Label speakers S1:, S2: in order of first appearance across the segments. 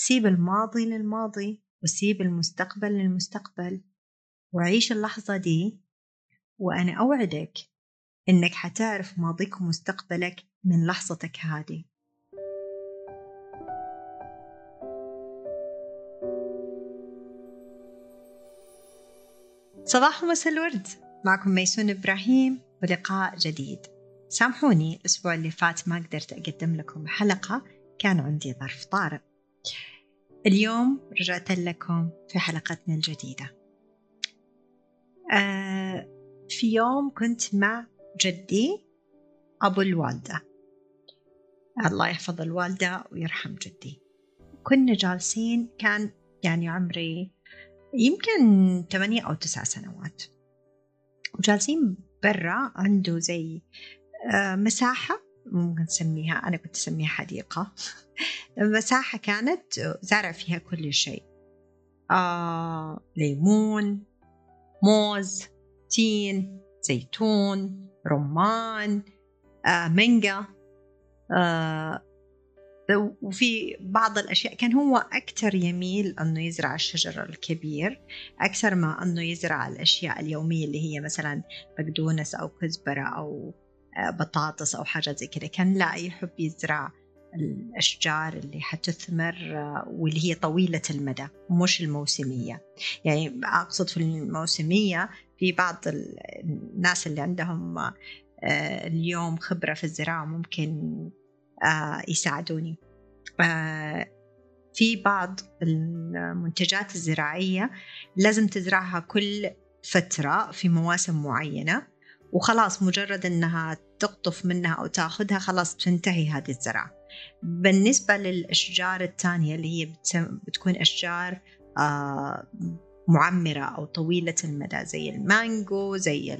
S1: سيب الماضي للماضي وسيب المستقبل للمستقبل. وعيش اللحظة دي وأنا أوعدك إنك حتعرف ماضيك ومستقبلك من لحظتك هذه. صباح ومساء الورد. معكم ميسون إبراهيم ولقاء جديد. سامحوني الأسبوع اللي فات ما قدرت أقدم لكم حلقة كان عندي ظرف طارئ. اليوم رجعت لكم في حلقتنا الجديدة. آه في يوم كنت مع جدي أبو الوالدة. الله يحفظ الوالدة ويرحم جدي. كنا جالسين كان يعني عمري يمكن ثمانية أو تسع سنوات. وجالسين برا عنده زي آه، مساحة ممكن نسميها أنا كنت أسميها حديقة. مساحة كانت زارع فيها كل شيء. آه، ليمون موز تين زيتون رمان آه، مانجا. آه، وفي بعض الأشياء كان هو أكثر يميل أنه يزرع الشجر الكبير أكثر ما أنه يزرع الأشياء اليومية اللي هي مثلا بقدونس أو كزبرة أو بطاطس أو حاجات زي كذا. كان لا يحب يزرع الأشجار اللي حتثمر آه، واللي هي طويلة المدى مش الموسمية. يعني أقصد في الموسمية في بعض الناس اللي عندهم آه، اليوم خبرة في الزراعة ممكن يساعدوني. في بعض المنتجات الزراعية لازم تزرعها كل فترة في مواسم معينة. وخلاص مجرد إنها تقطف منها أو تأخذها خلاص تنتهي هذه الزرعة. بالنسبة للأشجار الثانية اللي هي بتكون أشجار آه، معمرة أو طويلة المدى زي المانجو زي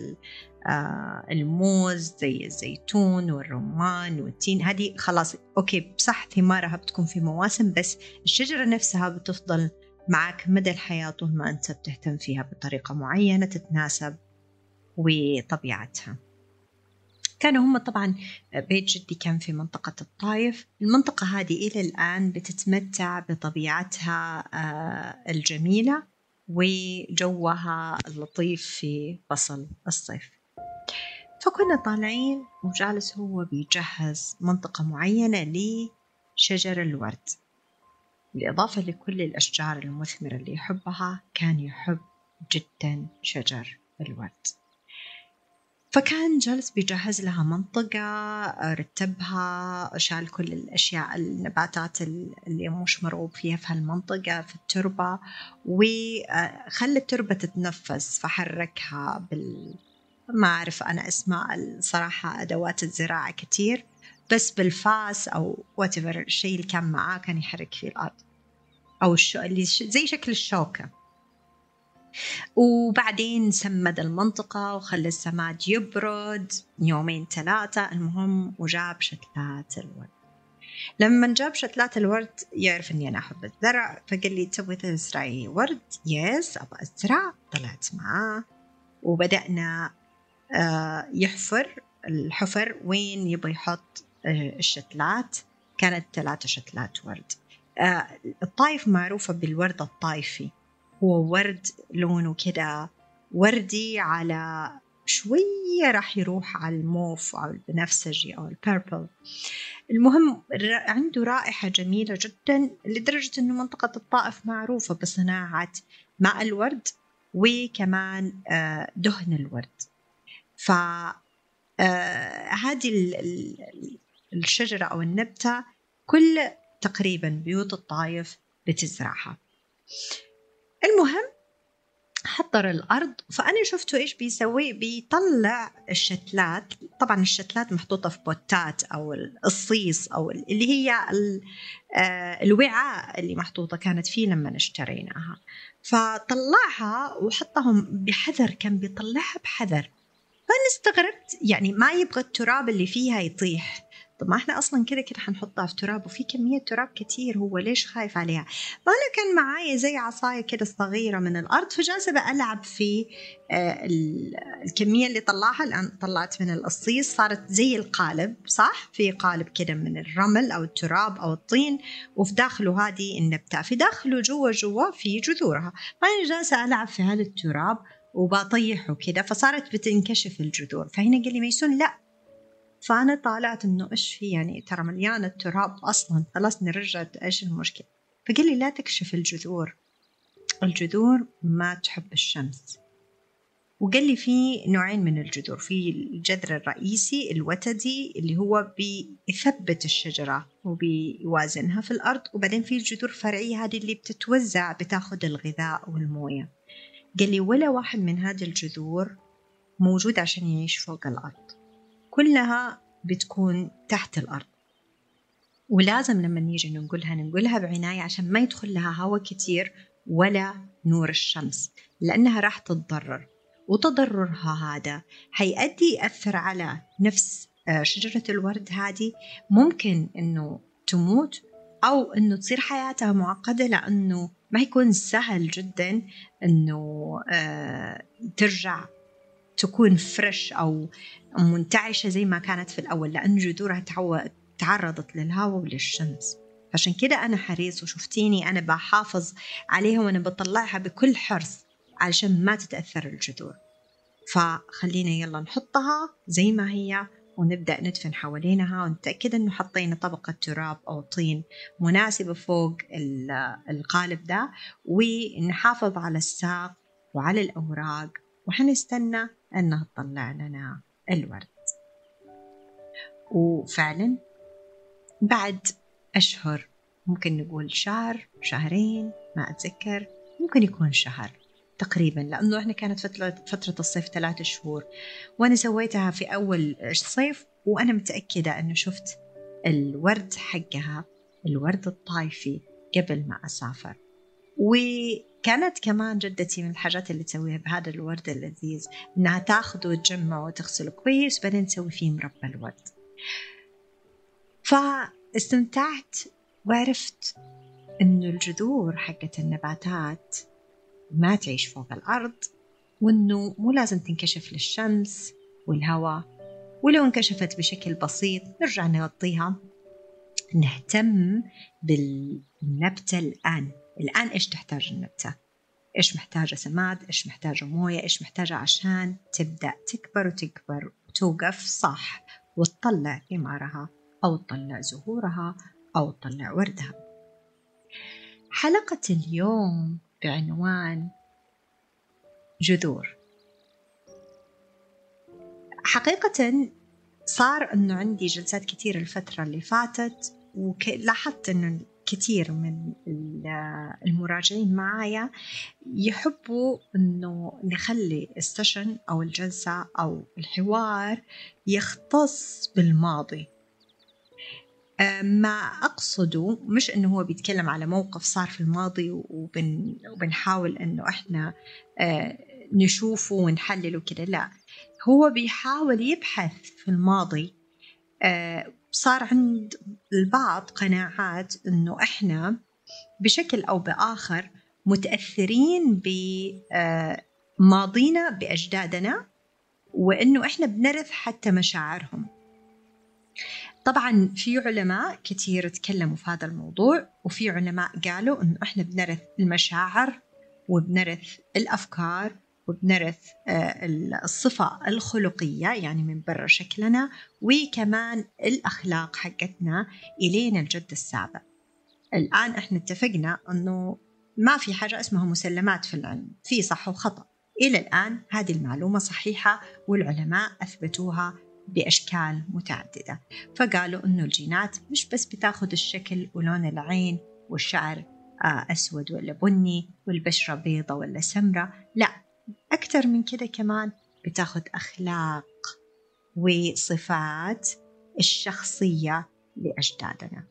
S1: آه، الموز زي الزيتون والرمان والتين. هذه خلاص okay صح ثمارها بتكون في مواسم بس الشجرة نفسها بتفضل معك مدى الحياة طول ما أنت بتهتم فيها بطريقة معينة تتناسب وطبيعتها. كانوا هم طبعا بيت جدي كان في منطقة الطايف. المنطقة هذه إلى الآن بتتمتع بطبيعتها آه، الجميلة وجوها اللطيف في فصل الصيف. فكنا طالعين وجالس هو بيجهز منطقة معينة لشجر الورد. بالإضافة لكل الأشجار المثمرة اللي يحبها كان يحب جدا شجر الورد. فكان جالس بيجهز لها منطقة رتبها شال كل الأشياء النباتات اللي مش مرغوب فيها في هالمنطقة في التربة وخلى التربة تتنفس فحركها بال ما أعرف أنا أسماء الصراحة أدوات الزراعة كتير بس بالفاس أو whatever الشيء اللي كان معاه كان يحرك فيه الأرض. أو الشوك اللي زي شكل الشوكة. وبعدين سمد المنطقة وخلى السماد يبرد يومين ثلاثة المهم وجاب شتلات الورد. لما جاب شتلات الورد يعرف إني أنا أحب الزرع فقال لي تبغي تزرعي ورد؟ yes أبغى أزرع طلعت معاه. وبدأنا آه، يحفر الحفر وين يبغى يحط آه، الشتلات. كانت ثلاثة شتلات ورد. آه، الطايف معروفة بالورد الطايفي. هو ورد لونه كده وردي على شوية راح يروح على الموف أو البنفسجي أو البيربل المهم عنده رائحة جميلة جدا لدرجة أنه منطقة الطائف معروفة بصناعة ماء الورد وكمان آه، دهن الورد. ف آه، الشجرة أو النبتة كل تقريبا بيوت الطايف بتزرعها. المهم حضر الأرض. فأنا شفته إيش بيسوي؟ بيطلع الشتلات. طبعا الشتلات محطوطة في بوتات أو الصيص أو اللي هي آه، الوعاء اللي محطوطة كانت فيه لما اشتريناها. فطلعها وحطهم بحذر كان بيطلعها بحذر. فأنا استغربت يعني ما يبغى التراب اللي فيها يطيح. طب ما إحنا أصلا كده كده حنحطها في تراب وفي كمية تراب كتير هو ليش خايف عليها؟ فانا كان معايا زي عصاية كده صغيرة من الأرض فجالسه بلعب في آه، الكمية اللي طلعها الآن طلعت من القصيص صارت زي القالب صح؟ في قالب كده من الرمل أو التراب أو الطين وفي داخله هذه النبتة في داخله جوا جوا في جذورها. فأنا جالسة ألعب في هذا التراب وبطيحه كده فصارت بتنكشف الجذور. فهنا قال لي ميسون لا فأنا طالعت إنه إيش في يعني ترى مليانة التراب أصلا خلاص نرجع إيش المشكلة؟ فقال لي لا تكشف الجذور الجذور ما تحب الشمس. وقال لي في نوعين من الجذور في الجذر الرئيسي الوتدي اللي هو بيثبت الشجرة وبيوازنها في الأرض وبعدين في الجذور الفرعية هذه اللي بتتوزع بتاخذ الغذاء والموية. قال لي ولا واحد من هذه الجذور موجود عشان يعيش فوق الأرض. كلها بتكون تحت الأرض. ولازم لما نيجي ننقلها ننقلها بعناية عشان ما يدخل لها هواء كتير ولا نور الشمس لأنها راح تتضرر. وتضررها هذا حيؤدي يأثر على نفس آه، شجرة الورد هذه. ممكن إنه تموت أو إنه تصير حياتها معقدة لأنه ما يكون سهل جدا إنه آه، ترجع تكون فريش أو منتعشة زي ما كانت في الأول لأن جذورها تعرضت للهواء وللشمس. عشان كده أنا حريص وشفتيني أنا بحافظ عليها وأنا بطلعها بكل حرص علشان ما تتأثر الجذور. فخلينا يلا نحطها زي ما هي ونبدأ ندفن حوالينها ونتأكد أنه حطينا طبقة تراب أو طين مناسبة فوق القالب ده ونحافظ على الساق وعلى الأوراق وحنستنى أنها تطلع لنا الورد. وفعلا بعد أشهر ممكن نقول شهر شهرين ما أتذكر ممكن يكون شهر تقريبا لأنه إحنا كانت فترة, فترة الصيف ثلاثة شهور. وأنا سويتها في أول الصيف وأنا متأكدة أنه شفت الورد حقها الورد الطايفي قبل ما أسافر. وكانت كمان جدتي من الحاجات اللي تسويها بهذا الورد اللذيذ إنها تاخذه وتجمعه وتغسله كويس بعدين تسوي فيه مربى الورد. فاستمتعت وعرفت إنه الجذور حقت النباتات ما تعيش فوق الأرض وإنه مو لازم تنكشف للشمس والهواء. ولو انكشفت بشكل بسيط نرجع نغطيها. نهتم بالنبتة الآن. الآن إيش تحتاج النبتة؟ إيش محتاجة سماد؟ إيش محتاجة موية؟ إيش محتاجة عشان تبدأ تكبر وتكبر وتوقف؟ صح. وتطلع ثمارها أو تطلع زهورها أو تطلع وردها. حلقة اليوم بعنوان جذور. حقيقة صار أنه عندي جلسات كثير الفترة اللي فاتت ولاحظت أنه كثير من المراجعين معايا يحبوا إنه نخلي السيشن أو الجلسة أو الحوار يختص بالماضي. ما أقصده مش إنه هو بيتكلم على موقف صار في الماضي وبن وبنحاول إنه إحنا آه، نشوفه ونحلله كده لا. هو بيحاول يبحث في الماضي آه، صار عند البعض قناعات إنه إحنا بشكل أو بآخر متأثرين بماضينا بأجدادنا وإنه إحنا بنرث حتى مشاعرهم. طبعا في علماء كثير تكلموا في هذا الموضوع وفي علماء قالوا إنه إحنا بنرث المشاعر وبنرث الأفكار وبنرث آه، الصفة الخلقية يعني من برا شكلنا وكمان الأخلاق حقتنا إلين الجد السابع. الآن إحنا اتفقنا أنه ما في حاجة اسمها مسلمات في العلم في صح وخطأ. إلى الآن هذه المعلومة صحيحة والعلماء أثبتوها بأشكال متعددة. فقالوا أنه الجينات مش بس بتاخذ الشكل ولون العين والشعر آه، أسود ولا بني والبشرة بيضة ولا سمرة لا أكثر من كده كمان بتاخد أخلاق وصفات الشخصية لأجدادنا.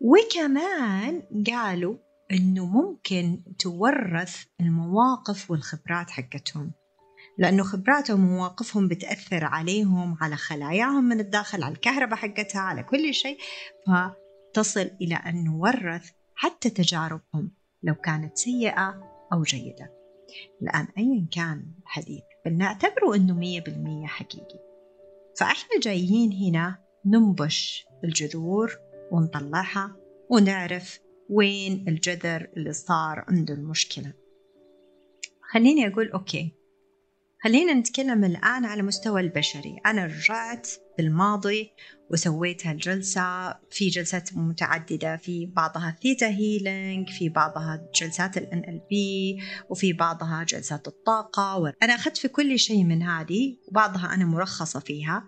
S1: وكمان قالوا إنه ممكن تورث المواقف والخبرات حقتهم لأنه خبراتهم ومواقفهم بتأثر عليهم على خلاياهم من الداخل على الكهرباء حقتها على كل شيء. فتصل إلى أن نورث حتى تجاربهم لو كانت سيئة أو جيدة. الآن أيا كان الحديث فلنعتبره أنه مية بالمية حقيقي. فإحنا جايين هنا ننبش الجذور ونطلعها ونعرف وين الجذر اللي صار عنده المشكلة. خليني أقول أوكي خلينا نتكلم الآن على مستوى البشري. أنا رجعت بالماضي وسويت هالجلسة في جلسات متعددة في بعضها theta healing في بعضها جلسات ال NLP وفي بعضها جلسات الطاقة. أنا أخذت في كل شيء من هذه وبعضها أنا مرخصة فيها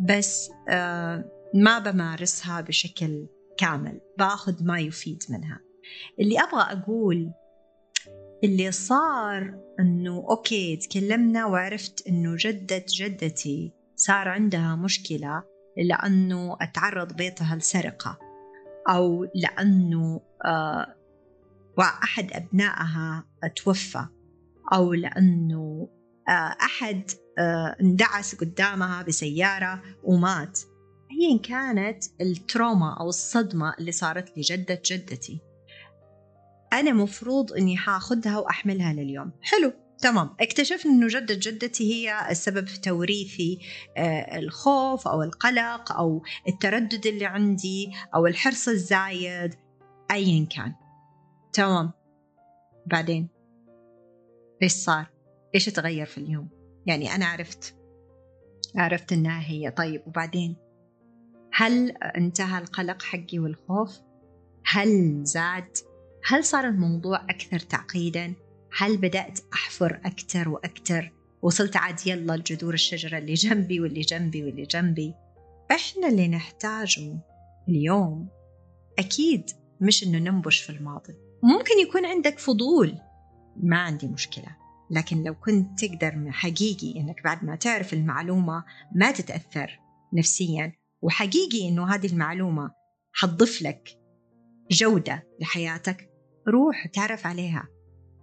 S1: بس آه ما بمارسها بشكل كامل باخذ ما يفيد منها. اللي أبغى أقول اللي صار إنه okay تكلمنا وعرفت إنه جدة جدتي صار عندها مشكلة لأنه أتعرض بيتها لسرقة أو لأنه آه وأحد أبنائها توفى أو لأنه آه أحد آه اندعس قدامها بسيارة ومات. أيا كانت ال trauma أو الصدمة اللي صارت لجدة جدتي. أنا مفروض إني حاخدها وأحملها لليوم. حلو. تمام. اكتشفت إنه جدة جدتي هي السبب في توريثي آه، الخوف أو القلق أو التردد اللي عندي أو الحرص الزايد ايا كان. تمام. بعدين؟ إيش صار؟ إيش تغير في اليوم؟ يعني أنا عرفت. عرفت إنها هي. طيب وبعدين؟ هل انتهى القلق حقي والخوف؟ هل زاد؟ هل صار الموضوع أكثر تعقيدا؟ هل بدأت أحفر أكثر وأكثر؟ وصلت عاد يلا لجذور الشجرة اللي جنبي واللي جنبي واللي جنبي. إحنا اللي نحتاجه اليوم أكيد مش إنه ننبش في الماضي. ممكن يكون عندك فضول. ما عندي مشكلة. لكن لو كنت تقدر حقيقي إنك بعد ما تعرف المعلومة ما تتأثر نفسيا. وحقيقي إنه هذه المعلومة حتضيف لك جودة لحياتك روح تعرف عليها.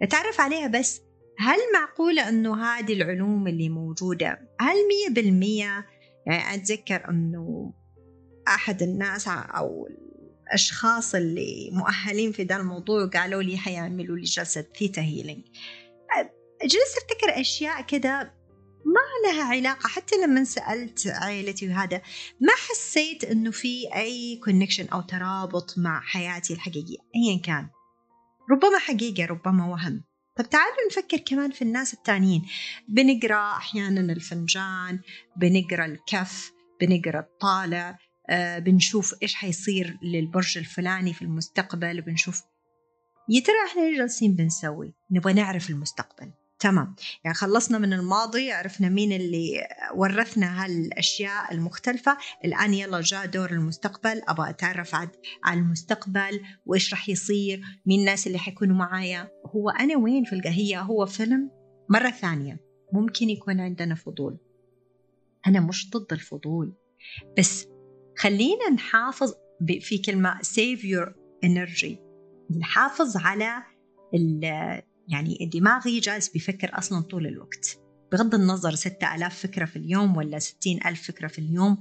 S1: تعرف عليها بس هل معقولة أنه هذه العلوم اللي موجودة هل مية بالمية؟ يعني أتذكر أنه أحد الناس أو الأشخاص اللي مؤهلين في ذا الموضوع قالوا لي حيعملوا لي جلسة theta healing جلست أفتكر أشياء كده ما لها علاقة. حتى لما سألت عائلتي وهذا ما حسيت أنه في أي connection أو ترابط مع حياتي الحقيقية؟ أيا كان. ربما حقيقة ربما وهم. طب تعالوا نفكر كمان في الناس التانيين. بنقرأ أحيانا الفنجان بنقرأ الكف بنقرأ الطالع آه بنشوف إيش حيصير للبرج الفلاني في المستقبل وبنشوف يا ترى إحنا جالسين بنسوي؟ نبغى نعرف المستقبل. تمام. يعني خلصنا من الماضي عرفنا مين اللي ورثنا هالأشياء المختلفة. الآن يلا جاء دور المستقبل أبغى أتعرف على المستقبل وإيش راح يصير مين الناس اللي حيكونوا معايا. هو أنا وين في القهية؟ هو فيلم مرة ثانية. ممكن يكون عندنا فضول. أنا مش ضد الفضول. بس خلينا نحافظ في كلمة save your energy. نحافظ على يعني دماغي جالس بيفكر أصلا طول الوقت. بغض النظر ستة ألاف فكرة في اليوم ولا ستين ألف فكرة في اليوم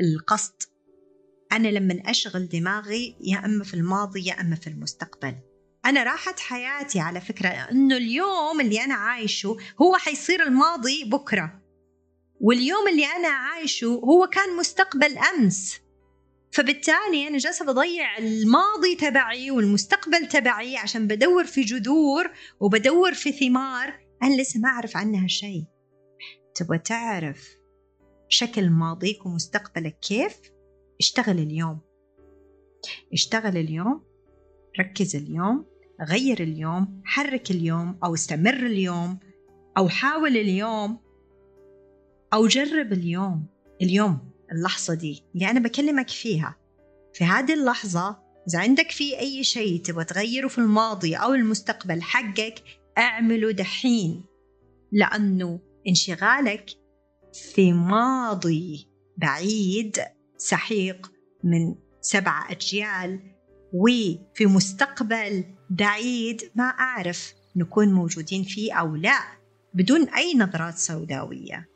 S1: القصد أنا لما أشغل دماغي يا أما في الماضي يا أما في المستقبل. أنا راحت حياتي على فكرة أنه اليوم اللي أنا عايشه هو حيصير الماضي بكرة واليوم اللي أنا عايشه هو كان مستقبل أمس. فبالتالي أنا جالسة بضيع الماضي تبعي والمستقبل تبعي عشان بدور في جذور وبدور في ثمار أنا لسه ما أعرف عنها شيء. تبغى تعرف شكل ماضيك ومستقبلك كيف؟ اشتغل اليوم. اشتغل اليوم ركز اليوم غير اليوم حرك اليوم أو استمر اليوم أو حاول اليوم أو جرب اليوم. اليوم اللحظة دي اللي أنا بكلمك فيها. في هذه اللحظة إذا عندك في أي شيء تبغى تغيره في الماضي أو المستقبل حقك أعمله دحين. لأنه انشغالك في ماضي بعيد سحيق من سبع أجيال وفي مستقبل بعيد ما أعرف نكون موجودين فيه أو لا بدون أي نظرات سوداوية.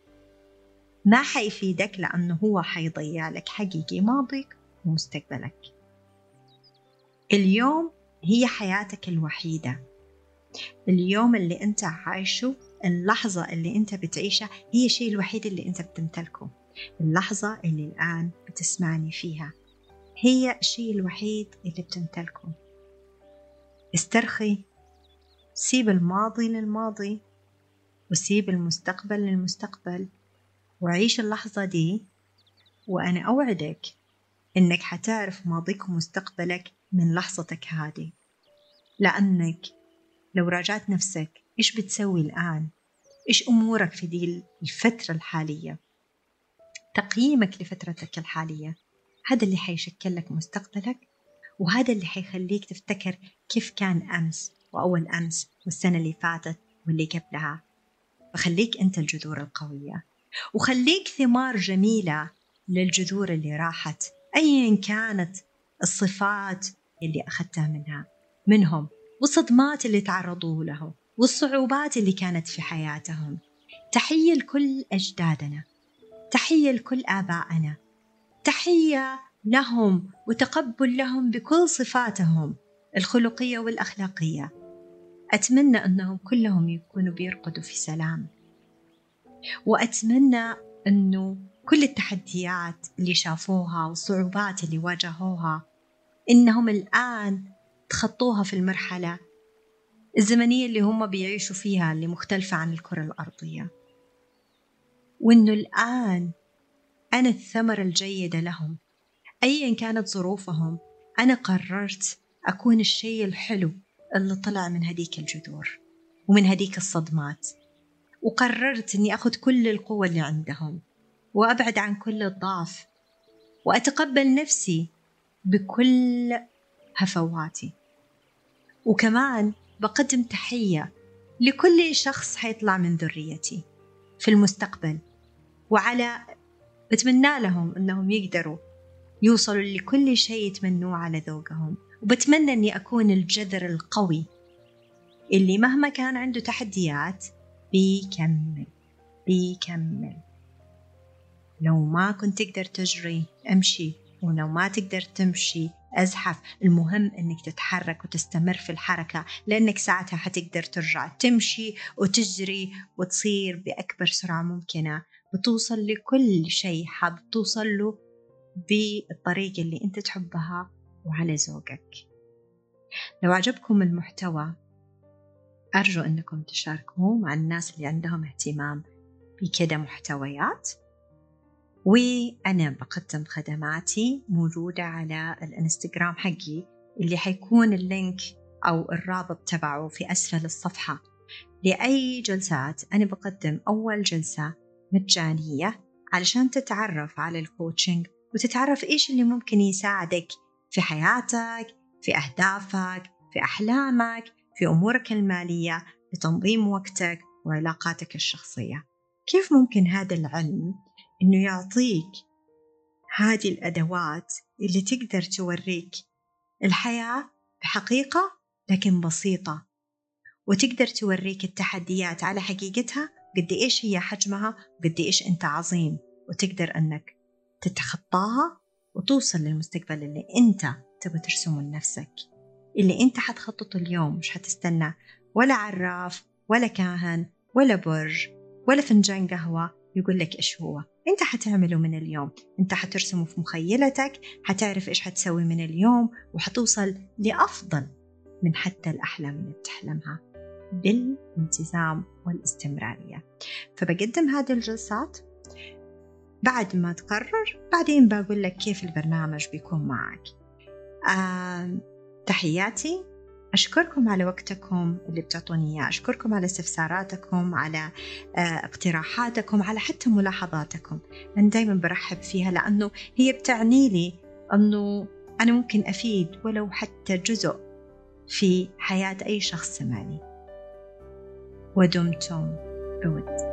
S1: ما حيفيدك لأنه هو حيضيع لك حقيقي ماضيك ومستقبلك. اليوم هي حياتك الوحيدة. اليوم اللي أنت عايشه اللحظة اللي أنت بتعيشها هي الشيء الوحيد اللي أنت بتمتلكه. اللحظة اللي الآن بتسمعني فيها هي الشيء الوحيد اللي بتمتلكه. استرخي سيب الماضي للماضي وسيب المستقبل للمستقبل. وعيش اللحظة دي وأنا أوعدك إنك حتعرف ماضيك ومستقبلك من لحظتك هذه. لأنك لو راجعت نفسك إيش بتسوي الآن؟ إيش أمورك في دي الفترة الحالية؟ تقييمك لفترتك الحالية هذا اللي حيشكل لك مستقبلك وهذا اللي حيخليك تفتكر كيف كان أمس وأول أمس والسنة اللي فاتت واللي قبلها. فخليك أنت الجذور القوية. وخليك ثمار جميلة للجذور اللي راحت أيا كانت الصفات اللي أخذتها منها منهم والصدمات اللي تعرضوا له والصعوبات اللي كانت في حياتهم. تحية لكل أجدادنا تحية لكل آبائنا تحية لهم وتقبل لهم بكل صفاتهم الخلقية والأخلاقية. أتمنى أنهم كلهم يكونوا بيرقدوا في سلام. وأتمنى أنه كل التحديات اللي شافوها والصعوبات اللي واجهوها إنهم الآن تخطوها في المرحلة الزمنية اللي هم بيعيشوا فيها اللي مختلفة عن الكرة الأرضية. وإنه الآن أنا الثمرة الجيدة لهم. أيا كانت ظروفهم أنا قررت أكون الشيء الحلو اللي طلع من هديك الجذور ومن هديك الصدمات. وقررت أني أخذ كل القوة اللي عندهم وأبعد عن كل الضعف وأتقبل نفسي بكل هفواتي. وكمان بقدم تحية لكل شخص حيطلع من ذريتي في المستقبل. وعلى بتمنى لهم أنهم يقدروا يوصلوا لكل شيء يتمنوه على ذوقهم. وبتمنى أني أكون الجذر القوي اللي مهما كان عنده تحديات بيكمل بيكمل. لو ما كنت تقدر تجري امشي. ولو ما تقدر تمشي أزحف. المهم إنك تتحرك وتستمر في الحركة لأنك ساعتها حتقدر ترجع تمشي وتجري وتصير بأكبر سرعة ممكنة. بتوصل لكل شيء حاب توصل له بالطريقة اللي أنت تحبها وعلى ذوقك. لو عجبكم المحتوى أرجو أنكم تشاركوه مع الناس اللي عندهم اهتمام بكذا محتويات. وأنا بقدم خدماتي موجودة على الإنستغرام حقي اللي حيكون اللينك أو الرابط تبعه في أسفل الصفحة. لأي جلسات أنا بقدم أول جلسة مجانية علشان تتعرف على الكوتشنج وتتعرف إيش اللي ممكن يساعدك في حياتك في أهدافك في أحلامك في أمورك المالية لتنظيم وقتك وعلاقاتك الشخصية. كيف ممكن هذا العلم إنه يعطيك هذه الأدوات اللي تقدر توريك الحياة بحقيقة لكن بسيطة؟ وتقدر توريك التحديات على حقيقتها؟ قد إيش هي حجمها؟ وقد إيش أنت عظيم؟ وتقدر أنك تتخطاها وتوصل للمستقبل اللي أنت تبغى ترسمه لنفسك. اللي أنت حتخططه اليوم مش حتستنى. ولا عراف ولا كاهن ولا برج ولا فنجان قهوة يقول لك إيش هو. أنت حتعمله من اليوم. أنت حترسمه في مخيلتك حتعرف إيش حتسوي من اليوم وحتوصل لأفضل من حتى الأحلام اللي بتحلمها بالالتزام والاستمرارية. فبقدم هذه الجلسات. بعد ما تقرر بعدين بقول لك كيف البرنامج بيكون معك. آه تحياتي. أشكركم على وقتكم اللي بتعطوني إياه. أشكركم على استفساراتكم على آه، اقتراحاتكم على حتى ملاحظاتكم. أنا دايما برحب فيها لأنه هي بتعني لي أنه أنا ممكن أفيد ولو حتى جزء في حياة أي شخص سمعني ودمتم بود